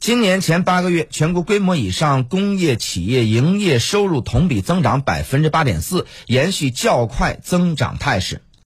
今年前八个月全国规模以上工业企业营业收入同比增长百分之八点四延续较快增长态势。